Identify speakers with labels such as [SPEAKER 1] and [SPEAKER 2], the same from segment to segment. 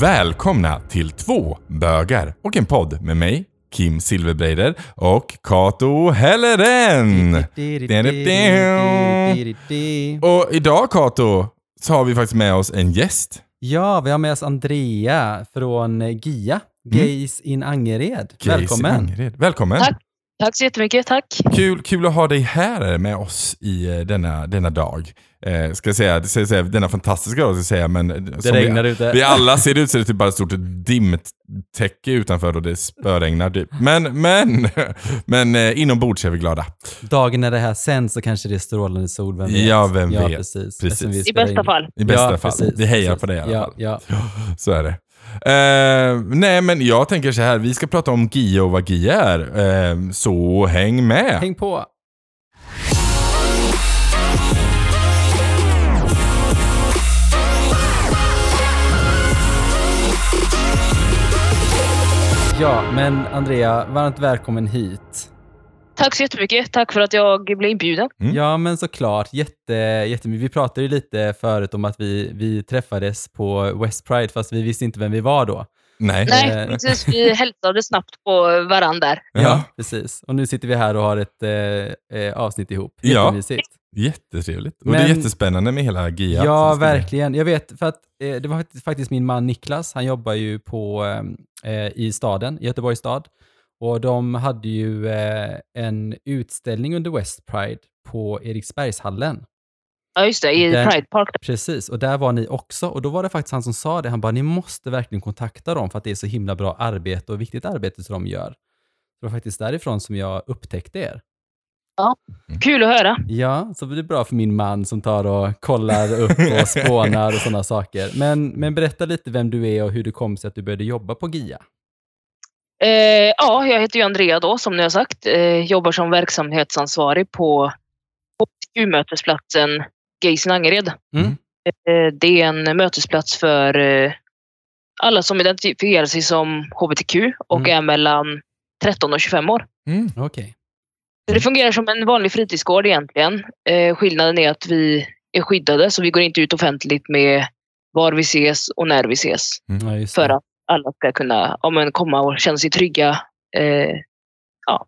[SPEAKER 1] Välkomna till två bögar och en podd med mig, Kim Silverbreider och Kato Helleren. Och idag Kato så har vi faktiskt med oss en gäst.
[SPEAKER 2] Ja, vi har med oss Andrea från GIA, Gays in Angered.
[SPEAKER 1] Gays
[SPEAKER 2] Välkommen.
[SPEAKER 1] Angered. Välkommen.
[SPEAKER 3] Tack. Tack så jättemycket, tack.
[SPEAKER 1] Kul, kul att ha dig här med oss i eh, denna, denna dag. Eh, ska jag säga, ska jag säga, denna fantastiska dag ska jag säga, men
[SPEAKER 2] Det
[SPEAKER 1] som
[SPEAKER 2] regnar
[SPEAKER 1] vi,
[SPEAKER 2] ute.
[SPEAKER 1] vi alla ser det ut så är det typ bara ett stort dimtäcke utanför och det spöregnar typ. Men, men, men eh, inombords är vi glada.
[SPEAKER 2] Dagen när det här sänds så kanske det är strålande sol, vem vet?
[SPEAKER 1] Ja, vem
[SPEAKER 2] ja,
[SPEAKER 1] vet.
[SPEAKER 2] Precis.
[SPEAKER 1] Precis.
[SPEAKER 3] I bästa
[SPEAKER 2] in-
[SPEAKER 3] fall.
[SPEAKER 1] I bästa
[SPEAKER 2] ja,
[SPEAKER 1] fall.
[SPEAKER 2] Precis,
[SPEAKER 1] vi hejar
[SPEAKER 2] precis.
[SPEAKER 1] på det i alla
[SPEAKER 2] ja,
[SPEAKER 1] fall.
[SPEAKER 2] Ja.
[SPEAKER 1] Så är det. Eh, nej men jag tänker så här, vi ska prata om GIA och vad GIA är. Eh, så häng med!
[SPEAKER 2] Häng på. Ja, men Andrea, varmt välkommen hit.
[SPEAKER 3] Tack så jättemycket. Tack för att jag blev inbjuden.
[SPEAKER 1] Mm.
[SPEAKER 2] Ja, men såklart. Jätte, jättemycket. Vi pratade ju lite förut om att vi, vi träffades på West Pride, fast vi visste inte vem vi var då.
[SPEAKER 1] Nej.
[SPEAKER 3] Nej,
[SPEAKER 2] Eh.
[SPEAKER 3] precis. Vi hälsade snabbt på varandra där.
[SPEAKER 1] Ja.
[SPEAKER 2] precis. Och nu sitter vi här och har ett eh, eh, avsnitt ihop.
[SPEAKER 1] Ja. Jättetrevligt. Och
[SPEAKER 2] Men-
[SPEAKER 1] det är jättespännande med hela GIA.
[SPEAKER 2] Ja, verkligen. Jag vet, för att eh, det var fakt- faktiskt min man Niklas, han jobbar ju på, eh, eh, i staden, i Göteborgs stad. Och de hade ju eh, en utställning under West Pride på Eriksbergshallen.
[SPEAKER 3] Ja, just det. I
[SPEAKER 2] Den-
[SPEAKER 3] Pride Park.
[SPEAKER 2] Precis, och där var ni också. Och då var det faktiskt han som sa det, han bara, ni måste verkligen kontakta dem för att det är så himla bra arbete och viktigt arbete som de gör. Det var faktiskt därifrån som jag upptäckte er.
[SPEAKER 3] Kul att höra.
[SPEAKER 2] Ja, så det är bra för min man som tar och kollar upp och spånar och sådana saker. Men, men berätta lite vem du är och hur det kom sig att du började jobba på GIA.
[SPEAKER 3] Eh, ja, jag heter ju Andrea då, som ni har sagt. Eh, jobbar som verksamhetsansvarig på HBTQ-mötesplatsen Gays in Angered.
[SPEAKER 2] Mm.
[SPEAKER 3] Eh, det är en mötesplats för eh, alla som identifierar sig som HBTQ och
[SPEAKER 2] Mm.
[SPEAKER 3] är mellan 13 och 25 år.
[SPEAKER 1] Mm.
[SPEAKER 2] Okej.
[SPEAKER 3] Så det fungerar som en vanlig fritidsgård egentligen. Eh, skillnaden är att vi är skyddade så vi går inte ut offentligt med var vi ses och när vi ses.
[SPEAKER 2] Just
[SPEAKER 3] För att alla ska kunna ja, men, komma och känna sig trygga. Eh, ja,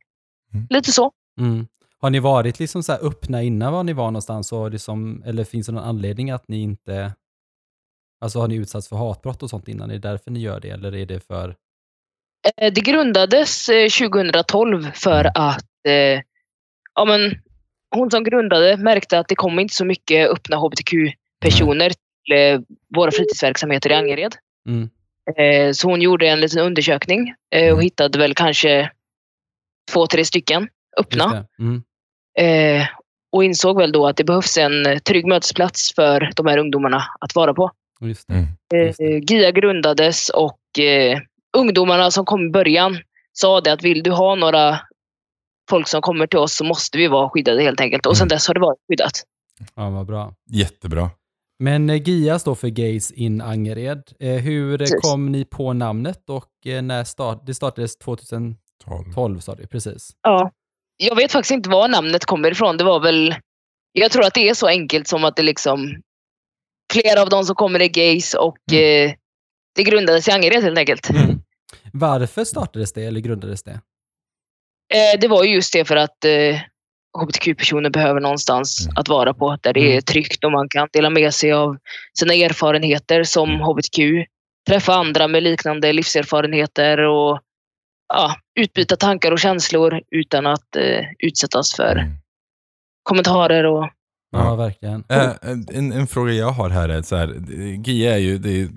[SPEAKER 1] Mm.
[SPEAKER 3] lite så.
[SPEAKER 2] Mm. Har ni varit liksom så här öppna innan var ni var någonstans? Och liksom, eller finns det någon anledning att ni inte... Alltså har ni utsatts för hatbrott och sånt innan? Är det därför ni gör det? Eller är det för...
[SPEAKER 3] Eh, det grundades eh, 2012 för att eh, ja, men, hon som grundade märkte att det kom inte så mycket öppna HBTQ-personer till eh, våra fritidsverksamheter i Angered.
[SPEAKER 2] Mm.
[SPEAKER 3] Eh, Så hon gjorde en liten undersökning eh, och hittade väl kanske två, tre stycken öppna.
[SPEAKER 2] Mm.
[SPEAKER 3] Eh, Och insåg väl då att det behövs en trygg mötesplats för de här ungdomarna att vara på.
[SPEAKER 2] Just.
[SPEAKER 1] Mm.
[SPEAKER 2] Just det.
[SPEAKER 3] Eh, GIA grundades och eh, ungdomarna som kom i början sa det att vill du ha några folk som kommer till oss så måste vi vara skyddade helt enkelt. Och sedan
[SPEAKER 1] Mm.
[SPEAKER 3] dess har det varit skyddat.
[SPEAKER 2] Ja, vad bra.
[SPEAKER 1] Jättebra.
[SPEAKER 2] Men eh, GIA står för Gays in Angered. Eh, hur eh,
[SPEAKER 3] Precis.
[SPEAKER 2] kom ni på namnet och när start, det startades 2012
[SPEAKER 1] 12.
[SPEAKER 2] sa du? Precis.
[SPEAKER 3] Ja. Jag vet faktiskt inte var namnet kommer ifrån. Det var väl... Jag tror att det är så enkelt som att det liksom... Flera av de som kommer är gays och eh, det grundades i Angered helt enkelt.
[SPEAKER 2] Mm. Varför startades det eller grundades det?
[SPEAKER 3] Eh, det var ju just det för att eh, hbtq-personer behöver någonstans
[SPEAKER 1] Mm.
[SPEAKER 3] att vara på där det är
[SPEAKER 2] Mm.
[SPEAKER 3] tryggt och man kan dela med sig av sina erfarenheter som
[SPEAKER 1] Mm.
[SPEAKER 3] hbtq. Träffa andra med liknande livserfarenheter och ja, utbyta tankar och känslor utan att eh, utsättas för
[SPEAKER 1] Mm.
[SPEAKER 3] kommentarer och
[SPEAKER 2] Ja,
[SPEAKER 1] Ja.
[SPEAKER 2] verkligen.
[SPEAKER 1] Eh, en, en fråga jag har här är så här, GIA är ju, det är,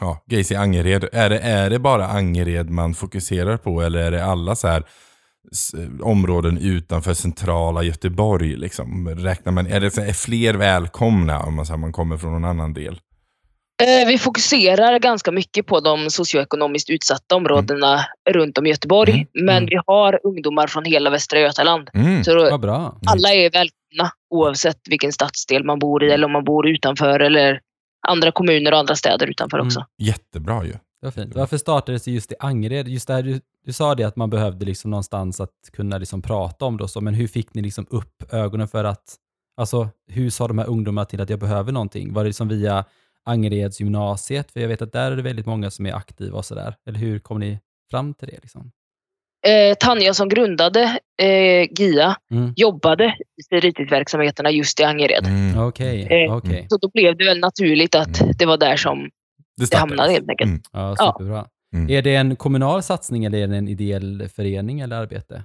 [SPEAKER 1] ja, Gays i Angered. Är det, är det bara Angered man fokuserar på eller är det alla så här områden utanför centrala Göteborg? Liksom? Räknar man, är det så, är fler välkomna om man, här, man kommer från någon annan del?
[SPEAKER 3] Eh, Vi fokuserar ganska mycket på de socioekonomiskt utsatta områdena runt om i Göteborg.
[SPEAKER 1] Mm.
[SPEAKER 3] Men
[SPEAKER 2] Mm.
[SPEAKER 3] vi har ungdomar från hela Västra Götaland.
[SPEAKER 1] Mm.
[SPEAKER 3] Så då- alla är välkomna oavsett vilken stadsdel man bor i eller om man bor utanför eller andra kommuner och andra städer utanför
[SPEAKER 2] Mm.
[SPEAKER 3] också.
[SPEAKER 1] Jättebra ju.
[SPEAKER 2] Det var fint. Varför startades det just i Angered? Just det här, du, du sa det att man behövde liksom någonstans att kunna liksom prata om det och så, men hur fick ni liksom upp ögonen för att, alltså hur sa de här ungdomarna till att jag behöver någonting? Var det liksom via Angeredsgymnasiet? För jag vet att där är det väldigt många som är aktiva och sådär. Eller hur kom ni fram till det? Liksom?
[SPEAKER 3] Eh, Tanja som grundade eh, GIA
[SPEAKER 2] Mm.
[SPEAKER 3] jobbade i fritidsverksamheterna just i Angered.
[SPEAKER 1] Mm.
[SPEAKER 2] Okej,
[SPEAKER 3] Eh,
[SPEAKER 2] okej.
[SPEAKER 3] Så då blev det väl naturligt att
[SPEAKER 1] Mm.
[SPEAKER 3] det var där som
[SPEAKER 1] Det
[SPEAKER 3] det hamnade helt enkelt.
[SPEAKER 1] Mm.
[SPEAKER 2] Ja,
[SPEAKER 3] Ja.
[SPEAKER 2] superbra.
[SPEAKER 1] Mm.
[SPEAKER 2] Är det en kommunal satsning eller är det en ideell förening eller arbete?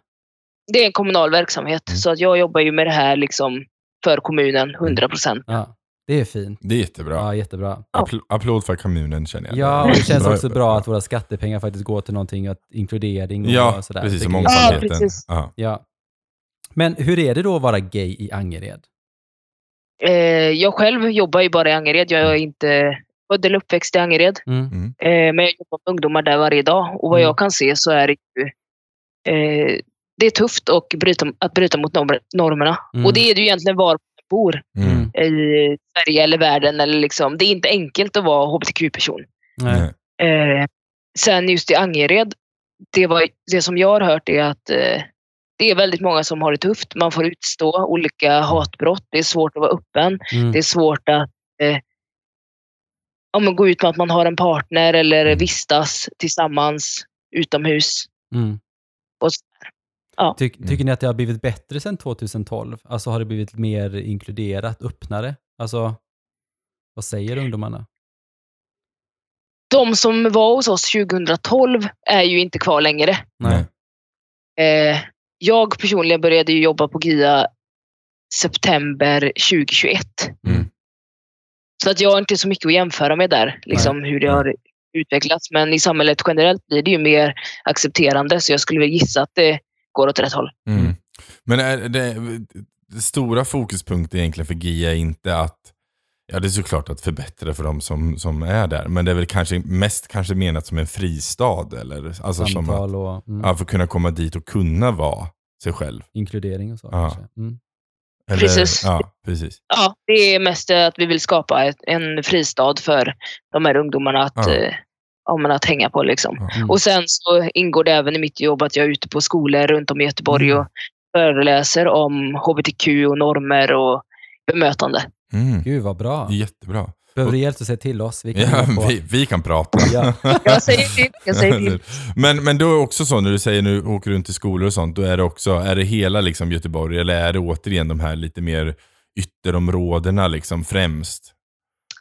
[SPEAKER 3] Det är en kommunal verksamhet.
[SPEAKER 1] Mm.
[SPEAKER 3] Så att jag jobbar ju med det här liksom för kommunen 100 procent.
[SPEAKER 2] Ja, det är fint.
[SPEAKER 1] Det är jättebra.
[SPEAKER 2] Ja, jättebra.
[SPEAKER 1] Appl- applåd för kommunen känner jag.
[SPEAKER 2] Ja, och det känns
[SPEAKER 1] Bra
[SPEAKER 2] också bra att våra skattepengar faktiskt går till någonting, att inkludering och
[SPEAKER 1] Ja,
[SPEAKER 2] sådär.
[SPEAKER 1] precis. Och mångfaldheten.
[SPEAKER 3] Ja, precis.
[SPEAKER 1] Ja.
[SPEAKER 2] Men hur är det då att vara gay i Angered?
[SPEAKER 3] Eh, jag själv jobbar ju bara i Angered. Jag är inte född eller uppväxt i Angered.
[SPEAKER 2] Mm.
[SPEAKER 3] Eh, men jag jobbar med ungdomar där varje dag. Och vad
[SPEAKER 2] Mm.
[SPEAKER 3] jag kan se så är det ju eh, det är tufft att bryta, att bryta mot norm- normerna.
[SPEAKER 2] Mm.
[SPEAKER 3] Och det är det ju egentligen var man bor.
[SPEAKER 1] Mm.
[SPEAKER 3] I Sverige eller världen. Eller liksom, det är inte enkelt att vara hbtq-person. Eh, sen just i Angered, det, var, det som jag har hört är att eh, det är väldigt många som har det tufft. Man får utstå olika hatbrott. Det är svårt att vara öppen.
[SPEAKER 2] Mm.
[SPEAKER 3] Det är svårt att eh, ja, gå ut med att man har en partner eller
[SPEAKER 1] Mm.
[SPEAKER 3] vistas tillsammans utomhus.
[SPEAKER 2] Mm.
[SPEAKER 3] Och Ja.
[SPEAKER 2] Ty-
[SPEAKER 1] Mm.
[SPEAKER 2] tycker ni att det har blivit bättre sedan 2012? Alltså har det blivit mer inkluderat, öppnare? Alltså, vad säger ungdomarna?
[SPEAKER 3] De som var hos oss 2012 är ju inte kvar längre.
[SPEAKER 1] Nej.
[SPEAKER 3] Eh, jag personligen började ju jobba på GIA september 2021.
[SPEAKER 1] Mm.
[SPEAKER 3] Så att jag har inte så mycket att jämföra med där, liksom hur det har utvecklats. Men i samhället generellt blir det ju mer accepterande, så jag skulle väl gissa att det går åt rätt håll.
[SPEAKER 1] Mm. Men är det, det stora fokuspunkten egentligen för GIA är inte att Ja, det är såklart att förbättra för de som, som är där. Men det är väl kanske mest kanske menat som en fristad. Eller, alltså som att,
[SPEAKER 2] Samtal och mm,
[SPEAKER 1] ja, för att kunna komma dit och kunna vara sig själv.
[SPEAKER 2] inkludering och så.
[SPEAKER 1] Ja.
[SPEAKER 2] kanske. Mm.
[SPEAKER 1] Eller,
[SPEAKER 3] Precis.
[SPEAKER 1] Ja, precis.
[SPEAKER 3] Ja, det är mest att vi vill skapa ett, en fristad för de här ungdomarna att,
[SPEAKER 1] Ja.
[SPEAKER 3] eh, ja, att hänga på. Liksom.
[SPEAKER 2] Mm.
[SPEAKER 3] Och sen så ingår det även i mitt jobb att jag är ute på skolor runt om i Göteborg
[SPEAKER 1] Mm.
[SPEAKER 3] och föreläser om hbtq och normer och bemötande.
[SPEAKER 1] Mm.
[SPEAKER 2] Gud vad bra.
[SPEAKER 1] Jättebra.
[SPEAKER 2] Behöver du hjälp så säg till oss. Vi kan
[SPEAKER 1] Ja, vi, vi kan prata.
[SPEAKER 2] Ja.
[SPEAKER 3] Jag säger till. Jag säger till.
[SPEAKER 1] men, men då är det också så, när du säger nu åker runt till skolor och sånt, då är det också, är det hela liksom Göteborg eller är det återigen de här lite mer ytterområdena liksom främst?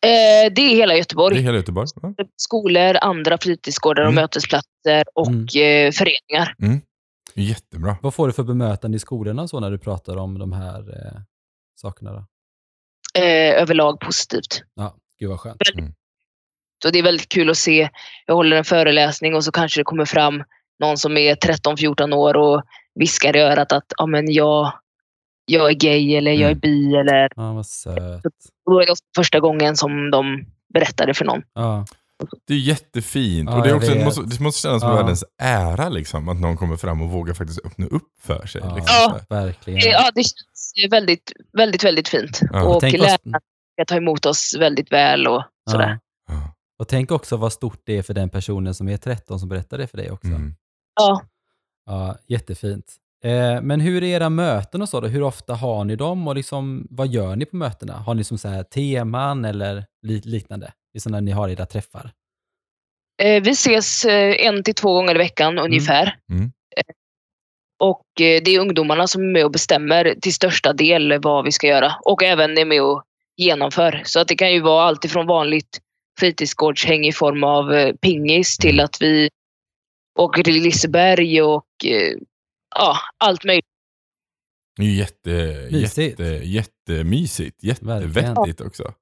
[SPEAKER 3] Eh, det är hela
[SPEAKER 1] Det
[SPEAKER 3] Göteborg.
[SPEAKER 1] är hela Göteborg? Ja.
[SPEAKER 3] Skolor, andra fritidsgårdar och
[SPEAKER 1] Mm.
[SPEAKER 3] mötesplatser och eh, föreningar.
[SPEAKER 1] Jättebra.
[SPEAKER 2] Vad får du för bemötande i skolorna så när du pratar om de här eh, sakerna? Då?
[SPEAKER 3] Eh, överlag positivt.
[SPEAKER 2] Ja, gud vad skönt.
[SPEAKER 3] Så det är väldigt kul att se. Jag håller en föreläsning och så kanske det kommer fram någon som är 13-14 år och viskar i örat att ja, men jag, jag är gay eller jag är
[SPEAKER 1] Mm.
[SPEAKER 3] bi. Eller,
[SPEAKER 2] Ja, vad söt.
[SPEAKER 3] och då är det ofta första gången som de berättar det för någon.
[SPEAKER 2] Ja,
[SPEAKER 1] Det är jättefint.
[SPEAKER 2] Ja,
[SPEAKER 1] och det, är också, det, måste, det måste kännas som
[SPEAKER 2] Ja.
[SPEAKER 1] världens ära liksom, att någon kommer fram och vågar faktiskt öppna upp för sig.
[SPEAKER 2] ja,
[SPEAKER 1] Liksom,
[SPEAKER 3] Ja.
[SPEAKER 2] verkligen.
[SPEAKER 3] Ja, det känns väldigt, väldigt, väldigt fint.
[SPEAKER 1] Ja.
[SPEAKER 3] och
[SPEAKER 2] Tänk vad-
[SPEAKER 3] lärarna ta emot oss väldigt väl och sådär.
[SPEAKER 2] Ja.
[SPEAKER 1] Ja.
[SPEAKER 2] Och tänk också vad stort det är för den personen som är 13 som berättar det för dig också.
[SPEAKER 1] Mm.
[SPEAKER 3] Ja.
[SPEAKER 2] Ja, jättefint. Eh, men hur är era möten och så då? Hur ofta har ni dem och liksom, vad gör ni på mötena? Har ni som så här teman eller li- liknande? Liksom när ni har era träffar?
[SPEAKER 3] Eh, Vi ses eh, en till två gånger i veckan ungefär.
[SPEAKER 1] Mm.
[SPEAKER 3] Eh, Och eh, det är ungdomarna som är med och bestämmer till största del vad vi ska göra. Och även är med och genomför. Så att det kan ju vara allt ifrån vanligt fritidsgårdshäng i form av eh, pingis till att vi åker till Liseberg och eh, ja, allt möjligt.
[SPEAKER 1] Det är ju jätte,
[SPEAKER 2] Mysigt.
[SPEAKER 1] jätte, jättemysigt. Jättevettigt också.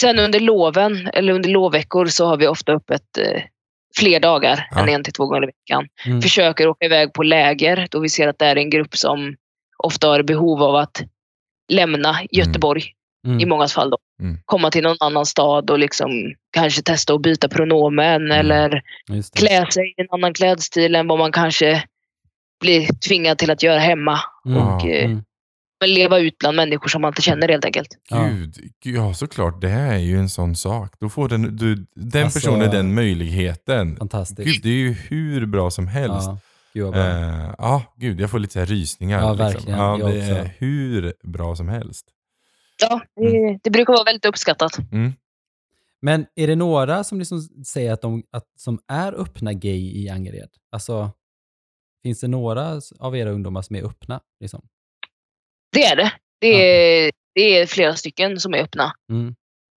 [SPEAKER 3] Sen under loven, eller under lovveckor, så har vi ofta öppet eh, fler dagar
[SPEAKER 1] Ja.
[SPEAKER 3] än en till två gånger i veckan.
[SPEAKER 2] Mm.
[SPEAKER 3] Försöker åka iväg på läger då vi ser att det är en grupp som ofta har behov av att lämna Göteborg
[SPEAKER 2] Mm.
[SPEAKER 3] i många fall. Då.
[SPEAKER 1] Mm.
[SPEAKER 3] Komma till någon annan stad och liksom kanske testa att byta pronomen
[SPEAKER 1] Mm.
[SPEAKER 3] eller klä sig i en annan klädstil än vad man kanske blir tvingad till att göra hemma.
[SPEAKER 2] Mm.
[SPEAKER 3] Och eh,
[SPEAKER 2] Mm.
[SPEAKER 3] men leva ut bland människor som man inte känner helt enkelt.
[SPEAKER 1] Gud, ja såklart. Det här är ju en sån sak. Då får den, du, den
[SPEAKER 2] Alltså-
[SPEAKER 1] personen den möjligheten.
[SPEAKER 2] Fantastiskt.
[SPEAKER 1] Gud, det är ju hur bra som helst.
[SPEAKER 2] Ja, gud bra.
[SPEAKER 1] Eh, ja, gud, jag får lite så här rysningar.
[SPEAKER 2] Ja,
[SPEAKER 1] liksom.
[SPEAKER 2] verkligen.
[SPEAKER 1] Ja, det är hur bra som helst.
[SPEAKER 3] Ja, det, det brukar vara väldigt uppskattat.
[SPEAKER 1] Mm.
[SPEAKER 2] Men är det några som liksom säger att de att, som är öppna gay i Angered? Alltså, finns det några av era ungdomar som är öppna? Liksom?
[SPEAKER 3] Det är det. Det är, det är flera stycken som är öppna.
[SPEAKER 2] Mm.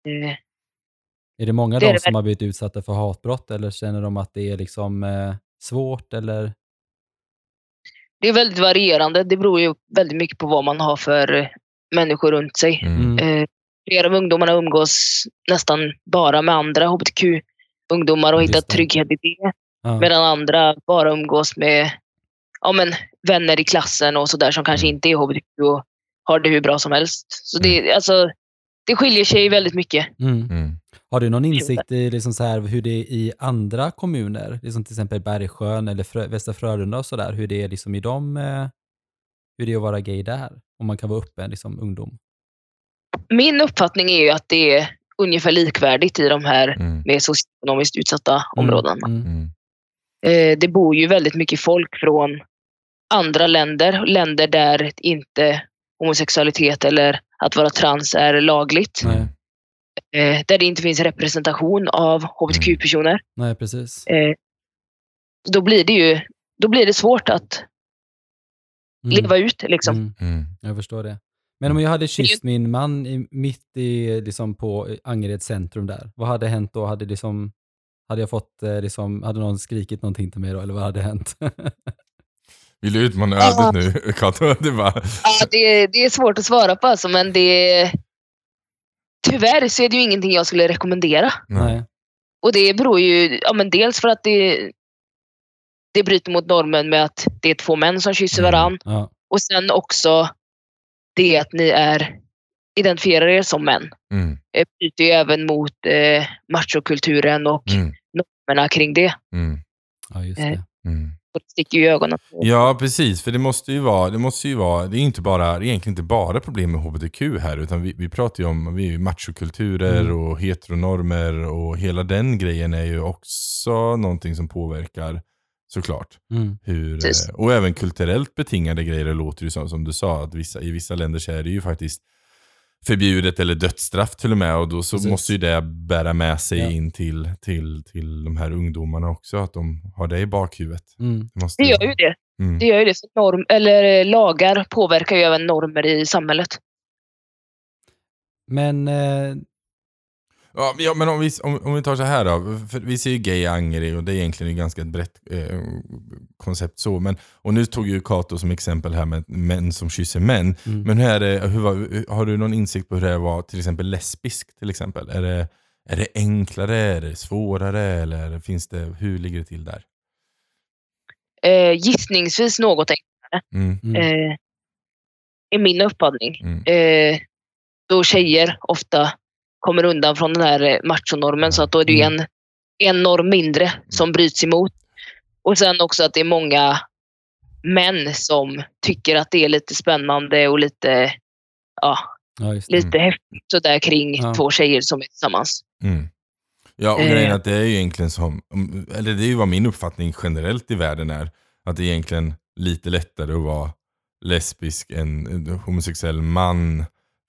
[SPEAKER 3] Eh,
[SPEAKER 2] Är det många av
[SPEAKER 3] Det
[SPEAKER 2] dem
[SPEAKER 3] det
[SPEAKER 2] som har blivit utsatta för hatbrott eller känner de att det är liksom eh, svårt eller?
[SPEAKER 3] Det är väldigt varierande. Det beror ju väldigt mycket på vad man har för människor runt sig.
[SPEAKER 1] Mm.
[SPEAKER 2] Mm.
[SPEAKER 3] Eh, flera av ungdomarna umgås nästan bara med andra hbtq-ungdomar och
[SPEAKER 2] det.
[SPEAKER 3] trygghet i det.
[SPEAKER 2] Ja.
[SPEAKER 3] Medan andra bara umgås med ja, men, vänner i klassen och sådär som kanske
[SPEAKER 1] Mm.
[SPEAKER 3] inte är hbtq och har det hur bra som helst. Så det, alltså, det skiljer sig väldigt mycket.
[SPEAKER 2] Mm.
[SPEAKER 1] Mm.
[SPEAKER 2] Har du någon insikt i liksom så här, hur det är i andra kommuner, liksom till exempel Bergsjön eller Frö, Västra Frölunda och sådär, hur det är liksom i dem, eh, hur det är att vara gay där? Om man kan vara öppen, liksom ungdom.
[SPEAKER 3] Min uppfattning är ju att det är ungefär likvärdigt i de här
[SPEAKER 1] Mm.
[SPEAKER 3] mer socioekonomiskt utsatta områdena.
[SPEAKER 2] Mm.
[SPEAKER 1] Mm.
[SPEAKER 3] Eh, det bor ju väldigt mycket folk från andra länder, länder där inte homosexualitet eller att vara trans är lagligt.
[SPEAKER 2] Nej.
[SPEAKER 3] Eh, där det inte finns representation av hbtq-personer.
[SPEAKER 2] Nej, precis.
[SPEAKER 3] Eh, då blir det ju då blir det svårt att
[SPEAKER 2] Mm.
[SPEAKER 3] leva ut. Liksom.
[SPEAKER 2] Mm.
[SPEAKER 1] Mm.
[SPEAKER 2] Jag förstår det. Men om jag hade kysst min man i, mitt i, liksom på Angered centrum där, vad hade hänt då? Hade, liksom, hade jag fått, eh, liksom, hade någon skrikit någonting till mig då, eller vad hade hänt?
[SPEAKER 1] Vill du utmana ödet nu, Kato? Det var...
[SPEAKER 3] Ja, det, det är svårt att svara på alltså, men det Tyvärr så är det ju ingenting jag skulle rekommendera.
[SPEAKER 2] Nej.
[SPEAKER 3] Och det beror ju ja, men dels för att det, det bryter mot normen med att det är två män som kysser
[SPEAKER 1] Mm.
[SPEAKER 3] varann.
[SPEAKER 2] Ja.
[SPEAKER 3] Och sen också det att ni är identifierar er som män.
[SPEAKER 1] Mm.
[SPEAKER 3] Det bryter ju även mot eh, machokulturen och
[SPEAKER 1] Mm.
[SPEAKER 3] normerna kring det.
[SPEAKER 1] Mm.
[SPEAKER 2] ja, just
[SPEAKER 3] Eh.
[SPEAKER 2] det.
[SPEAKER 1] Mm.
[SPEAKER 3] Och det sticker ju i ögonen. på.
[SPEAKER 1] Ja, precis. För det måste ju vara, det måste ju vara, det är inte bara, det är egentligen inte bara problem med hbtq här, utan vi, vi pratar ju om, vi är machokulturer
[SPEAKER 2] Mm.
[SPEAKER 1] och heteronormer och hela den grejen är ju också någonting som påverkar såklart.
[SPEAKER 2] Mm.
[SPEAKER 1] Hur, eh, och även kulturellt betingade grejer det låter ju som, som du sa, att vissa, i vissa länder så är det ju faktiskt förbjudet eller dödsstraff till och med och då så
[SPEAKER 2] Precis.
[SPEAKER 1] måste ju det bära med sig
[SPEAKER 2] Ja.
[SPEAKER 1] in till, till, till de här ungdomarna också, att de har det i bakhuvudet.
[SPEAKER 2] Mm.
[SPEAKER 1] Det, måste
[SPEAKER 3] Det gör ju det.
[SPEAKER 1] Mm.
[SPEAKER 3] Det gör ju det. För Norm, eller eh, lagar påverkar ju även normer i samhället.
[SPEAKER 2] Men eh,
[SPEAKER 1] Ja, ja, men om vi, om, om vi tar så här då. För vi ser ju gay i Angered och det är egentligen ett ganska brett eh, koncept så. Men, och nu tog ju Kato som exempel här med män som kysser män.
[SPEAKER 2] mm.
[SPEAKER 1] Men hur är det, hur, var- har du någon insikt på hur det vara till exempel lesbisk till exempel? Är det, är det enklare, är det svårare eller finns det, hur ligger det till där?
[SPEAKER 3] Eh, gissningsvis något enklare,
[SPEAKER 1] Mm,
[SPEAKER 2] Mm.
[SPEAKER 3] eh, är min uppfattning.
[SPEAKER 1] mm,
[SPEAKER 3] Eh, då tjejer ofta kommer undan från den här eh, machonormen så att då är det ju
[SPEAKER 2] Mm.
[SPEAKER 3] en, en norm mindre som bryts emot. Och sen också att det är många män som tycker att det är lite spännande och lite, ja,
[SPEAKER 2] ja,
[SPEAKER 3] lite häftigt sådär kring
[SPEAKER 2] Ja.
[SPEAKER 3] två tjejer som är tillsammans.
[SPEAKER 1] mm. Ja, och
[SPEAKER 3] Eh.
[SPEAKER 1] grejen är att det är ju egentligen som, om- eller det är ju vad min uppfattning generellt i världen är. Att det är egentligen lite lättare att vara lesbisk än homosexuell man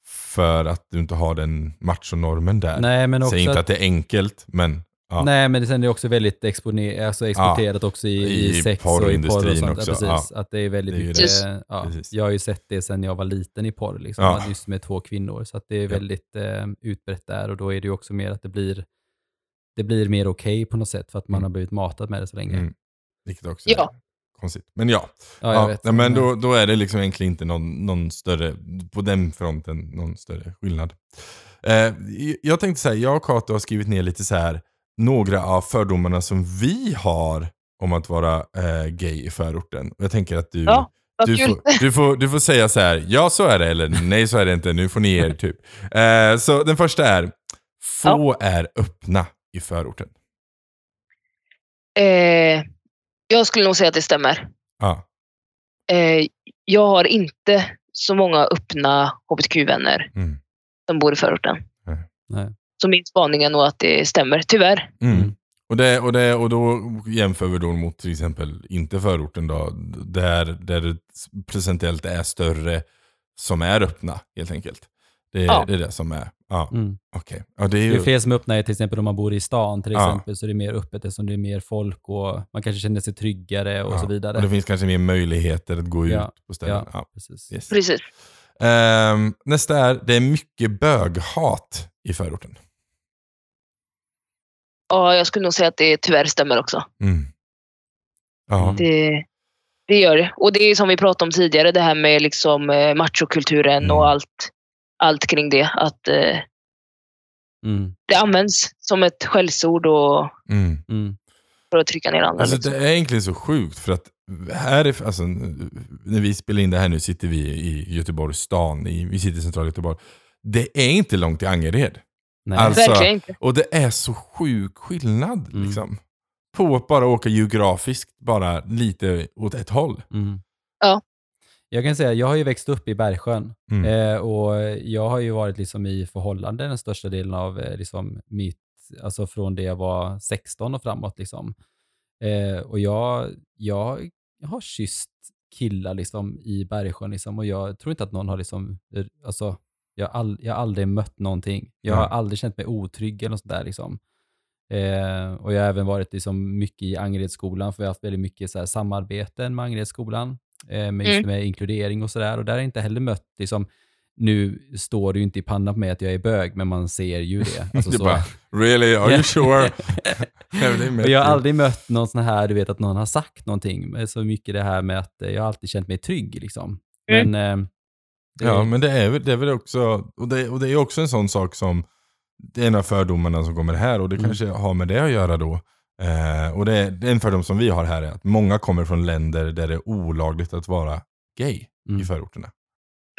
[SPEAKER 1] för att du inte har den machonormen där.
[SPEAKER 2] Nej, men också
[SPEAKER 1] Säg inte
[SPEAKER 2] att-
[SPEAKER 1] att det är enkelt, men ja.
[SPEAKER 2] Nej, men sen är det också väldigt exponer- alltså exporterat också i, i,
[SPEAKER 1] I
[SPEAKER 2] sex och i porr och sånt.
[SPEAKER 1] också,
[SPEAKER 2] Ja, precis. Att det är väldigt
[SPEAKER 1] Det är
[SPEAKER 2] mycket,
[SPEAKER 3] det.
[SPEAKER 2] ja, jag har ju sett det sen jag var liten i porr, liksom,
[SPEAKER 1] Ja.
[SPEAKER 2] just med två kvinnor. Så att det är
[SPEAKER 1] Ja.
[SPEAKER 2] väldigt eh, utbrett där och då är det ju också mer att det blir, det blir mer okej på något sätt för att man
[SPEAKER 1] Mm.
[SPEAKER 2] har blivit matad med det så länge.
[SPEAKER 1] Mm. Vilket också
[SPEAKER 3] Ja.
[SPEAKER 1] Konstigt. Men ja,
[SPEAKER 2] Ja, jag
[SPEAKER 1] ja,
[SPEAKER 2] vet.
[SPEAKER 1] men då, då är det liksom egentligen inte någon, någon större, på den fronten, någon större skillnad. Eh, jag tänkte säga, jag och Kato har skrivit ner lite så här några av fördomarna som vi har om att vara eh, gay i förorten. Jag tänker att du,
[SPEAKER 3] Ja,
[SPEAKER 1] du, får, du, får, du får säga så här, ja så är det, eller nej så är det inte, nu får ni er typ. Eh, så den första är, få är öppna i förorten.
[SPEAKER 3] Eh, jag skulle nog säga att det stämmer.
[SPEAKER 1] Ja.
[SPEAKER 3] Eh, jag har inte så många öppna hbtq-vänner
[SPEAKER 1] Mm.
[SPEAKER 3] som bor i förorten.
[SPEAKER 1] Nej.
[SPEAKER 3] Så min spaning är nog att det stämmer, tyvärr.
[SPEAKER 1] Mm.
[SPEAKER 2] Mm.
[SPEAKER 1] Och, det, och, det, och då jämför vi då mot till exempel inte förorten då, där, där det procentuellt är större som är öppna helt enkelt. Det är,
[SPEAKER 3] Ja.
[SPEAKER 1] det är det som är, ja
[SPEAKER 2] Mm.
[SPEAKER 1] okej. Ja, det är
[SPEAKER 2] Det
[SPEAKER 1] ju,
[SPEAKER 2] är fler som öppnar till exempel om man bor i stan till
[SPEAKER 1] Ja.
[SPEAKER 2] exempel, så är det mer öppet eftersom det är mer folk och man kanske känner sig tryggare och
[SPEAKER 1] ja.
[SPEAKER 2] så vidare.
[SPEAKER 1] Och det finns kanske mer möjligheter att gå
[SPEAKER 2] Ja.
[SPEAKER 1] ut på ställen.
[SPEAKER 2] Ja.
[SPEAKER 1] Ja.
[SPEAKER 2] Precis.
[SPEAKER 1] Yes.
[SPEAKER 3] Precis.
[SPEAKER 1] Ehm, nästa är, det är mycket böghat i förorten.
[SPEAKER 3] Ja, jag skulle nog säga att det tyvärr stämmer också.
[SPEAKER 1] Mm. Ja.
[SPEAKER 2] Mm.
[SPEAKER 3] Det, det gör det. Och det är som vi pratade om tidigare, det här med liksom eh, machokulturen
[SPEAKER 1] Mm.
[SPEAKER 3] och allt, allt kring det. Att eh,
[SPEAKER 2] Mm.
[SPEAKER 3] det används som ett skällsord och
[SPEAKER 1] Mm.
[SPEAKER 2] Mm.
[SPEAKER 3] för att trycka ner andra.
[SPEAKER 1] Alltså,
[SPEAKER 3] liksom.
[SPEAKER 1] det är egentligen så sjukt för att här är, alltså, när vi spelar in det här nu sitter vi i Göteborgs stan, i, vi sitter i centrala Göteborg. Det är inte långt till Angered.
[SPEAKER 2] Nej.
[SPEAKER 1] Alltså-
[SPEAKER 3] Verkligen inte.
[SPEAKER 1] Och det är så sjuk skillnad
[SPEAKER 2] Mm.
[SPEAKER 1] liksom. På att bara åka geografiskt bara lite åt ett håll.
[SPEAKER 2] Mm.
[SPEAKER 3] Ja.
[SPEAKER 2] Jag kan säga, jag har ju växt upp i Bergsjön
[SPEAKER 1] Mm.
[SPEAKER 2] eh, och jag har ju varit liksom i förhållande den största delen av eh, liksom mitt, alltså från det jag var 16 och framåt. Liksom. Eh, och jag, jag har kysst killar liksom i Bergsjön liksom, och jag tror inte att någon har liksom, eh, alltså, jag all, jag har aldrig mött någonting. Jag har
[SPEAKER 1] Nej.
[SPEAKER 2] aldrig känt mig otrygg eller något sånt där. Liksom. Eh, och jag har även varit liksom mycket i Angeredsskolan, för vi har haft väldigt mycket så här, samarbeten med Angeredsskolan, eh, med,
[SPEAKER 3] Mm.
[SPEAKER 2] med inkludering och sådär. Och där har jag inte heller mött, liksom, nu står det ju inte i pannan på mig att jag är bög, men man ser ju det. Alltså,
[SPEAKER 1] är
[SPEAKER 2] så.
[SPEAKER 1] bara, really, are you sure?
[SPEAKER 2] Jag har aldrig mött någon sån här, du vet att någon har sagt någonting. Men Så mycket det här med att eh, jag har alltid känt mig trygg liksom.
[SPEAKER 3] Mm.
[SPEAKER 2] Men, eh,
[SPEAKER 1] Ja, men det är, det är väl också, och det, och det är också en sån sak som, det är en av fördomarna som kommer här och det
[SPEAKER 2] Mm.
[SPEAKER 1] kanske har med det att göra då. Eh, och det är, det är en fördom som vi har här är att många kommer från länder där det är olagligt att vara gay
[SPEAKER 2] Mm.
[SPEAKER 1] i förorterna.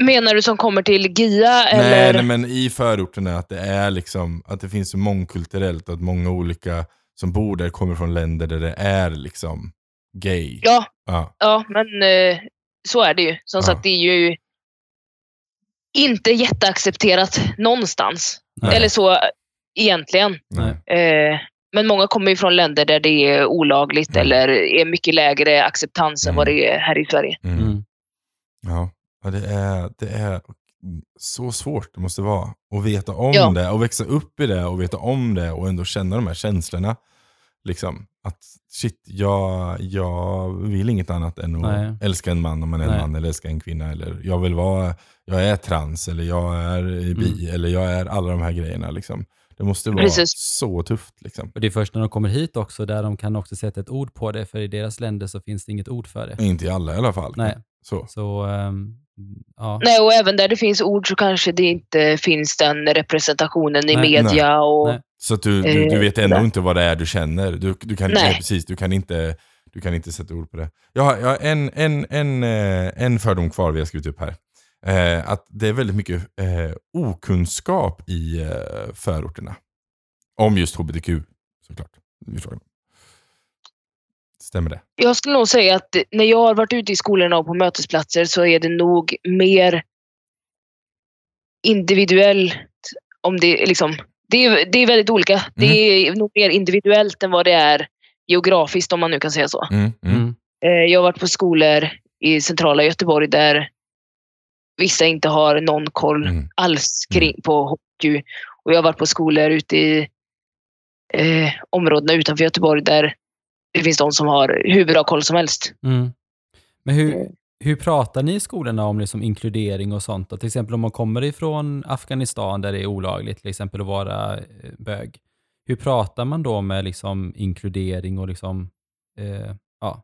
[SPEAKER 3] Menar du som kommer till GIA
[SPEAKER 1] Nej,
[SPEAKER 3] eller?
[SPEAKER 1] nej, men i förorterna att det är liksom, att det finns så mångkulturellt, att många olika som bor där kommer från länder där det är liksom gay.
[SPEAKER 3] Ja,
[SPEAKER 1] Ja.
[SPEAKER 3] ja, men eh, så är det ju. Som
[SPEAKER 1] Ja.
[SPEAKER 3] sagt, det är ju inte jätteaccepterat någonstans.
[SPEAKER 2] Nej.
[SPEAKER 3] Eller så egentligen.
[SPEAKER 1] Nej.
[SPEAKER 3] Eh, men många kommer ju från länder där det är olagligt
[SPEAKER 1] Mm.
[SPEAKER 3] eller är mycket lägre acceptans än
[SPEAKER 1] Mm.
[SPEAKER 3] vad det är här i Sverige.
[SPEAKER 1] Mm.
[SPEAKER 2] Mm.
[SPEAKER 1] Ja, det, är, det är så svårt det måste vara att veta om
[SPEAKER 3] Ja.
[SPEAKER 1] det och växa upp i det och veta om det och ändå känna de här känslorna. Liksom, att shit, jag, jag vill inget annat än att
[SPEAKER 2] Nej.
[SPEAKER 1] älska en man om man är en
[SPEAKER 2] Nej.
[SPEAKER 1] man eller älska en kvinna. Eller jag vill vara, jag är trans eller jag är bi
[SPEAKER 2] Mm.
[SPEAKER 1] eller jag är alla de här grejerna. Liksom. Det måste vara
[SPEAKER 3] Precis.
[SPEAKER 1] så tufft. Liksom.
[SPEAKER 2] Och det är först när de kommer hit också där de kan också sätta ett ord på det, för i deras länder så finns det inget ord för det.
[SPEAKER 1] Inte i alla i alla fall.
[SPEAKER 2] Nej.
[SPEAKER 1] Så.
[SPEAKER 2] Så, ehm, ja.
[SPEAKER 3] Nej, och även där det finns ord så kanske det inte finns den representationen i
[SPEAKER 2] Nej,
[SPEAKER 3] media. Och,
[SPEAKER 2] nej.
[SPEAKER 1] Så att du, du, du
[SPEAKER 3] Eh,
[SPEAKER 1] vet ändå
[SPEAKER 3] sådär.
[SPEAKER 1] inte vad det är du känner. Du, du kan,
[SPEAKER 3] Nej.
[SPEAKER 1] nej. precis, du, kan inte, du kan inte sätta ord på det. Jag har, jag har en, en, en, eh, en fördom kvar vi har skrivit upp här. Eh, att det är väldigt mycket eh, okunskap i eh, förorterna. Om just hbtq såklart. Stämmer det?
[SPEAKER 3] Jag skulle nog säga att när jag har varit ute i skolorna och på mötesplatser så är det nog mer individuellt. Om det, är liksom, det, är, det är väldigt olika. Det är nog mer individuellt än vad det är geografiskt om man nu kan säga så.
[SPEAKER 1] Mm, mm.
[SPEAKER 2] Mm.
[SPEAKER 3] Eh, Jag har varit på skolor i centrala Göteborg där vissa inte har någon koll
[SPEAKER 1] Mm.
[SPEAKER 3] alls kring, på HQ. Och jag har varit på skolor ute i eh, områdena utanför Göteborg där det finns de som har hur bra koll som helst.
[SPEAKER 2] Mm. Men hur,
[SPEAKER 3] Mm.
[SPEAKER 2] hur pratar ni i skolorna om liksom inkludering och sånt? då? Till exempel om man kommer ifrån Afghanistan där det är olagligt till exempel att vara eh, bög. Hur pratar man då med liksom inkludering och liksom, eh, ja,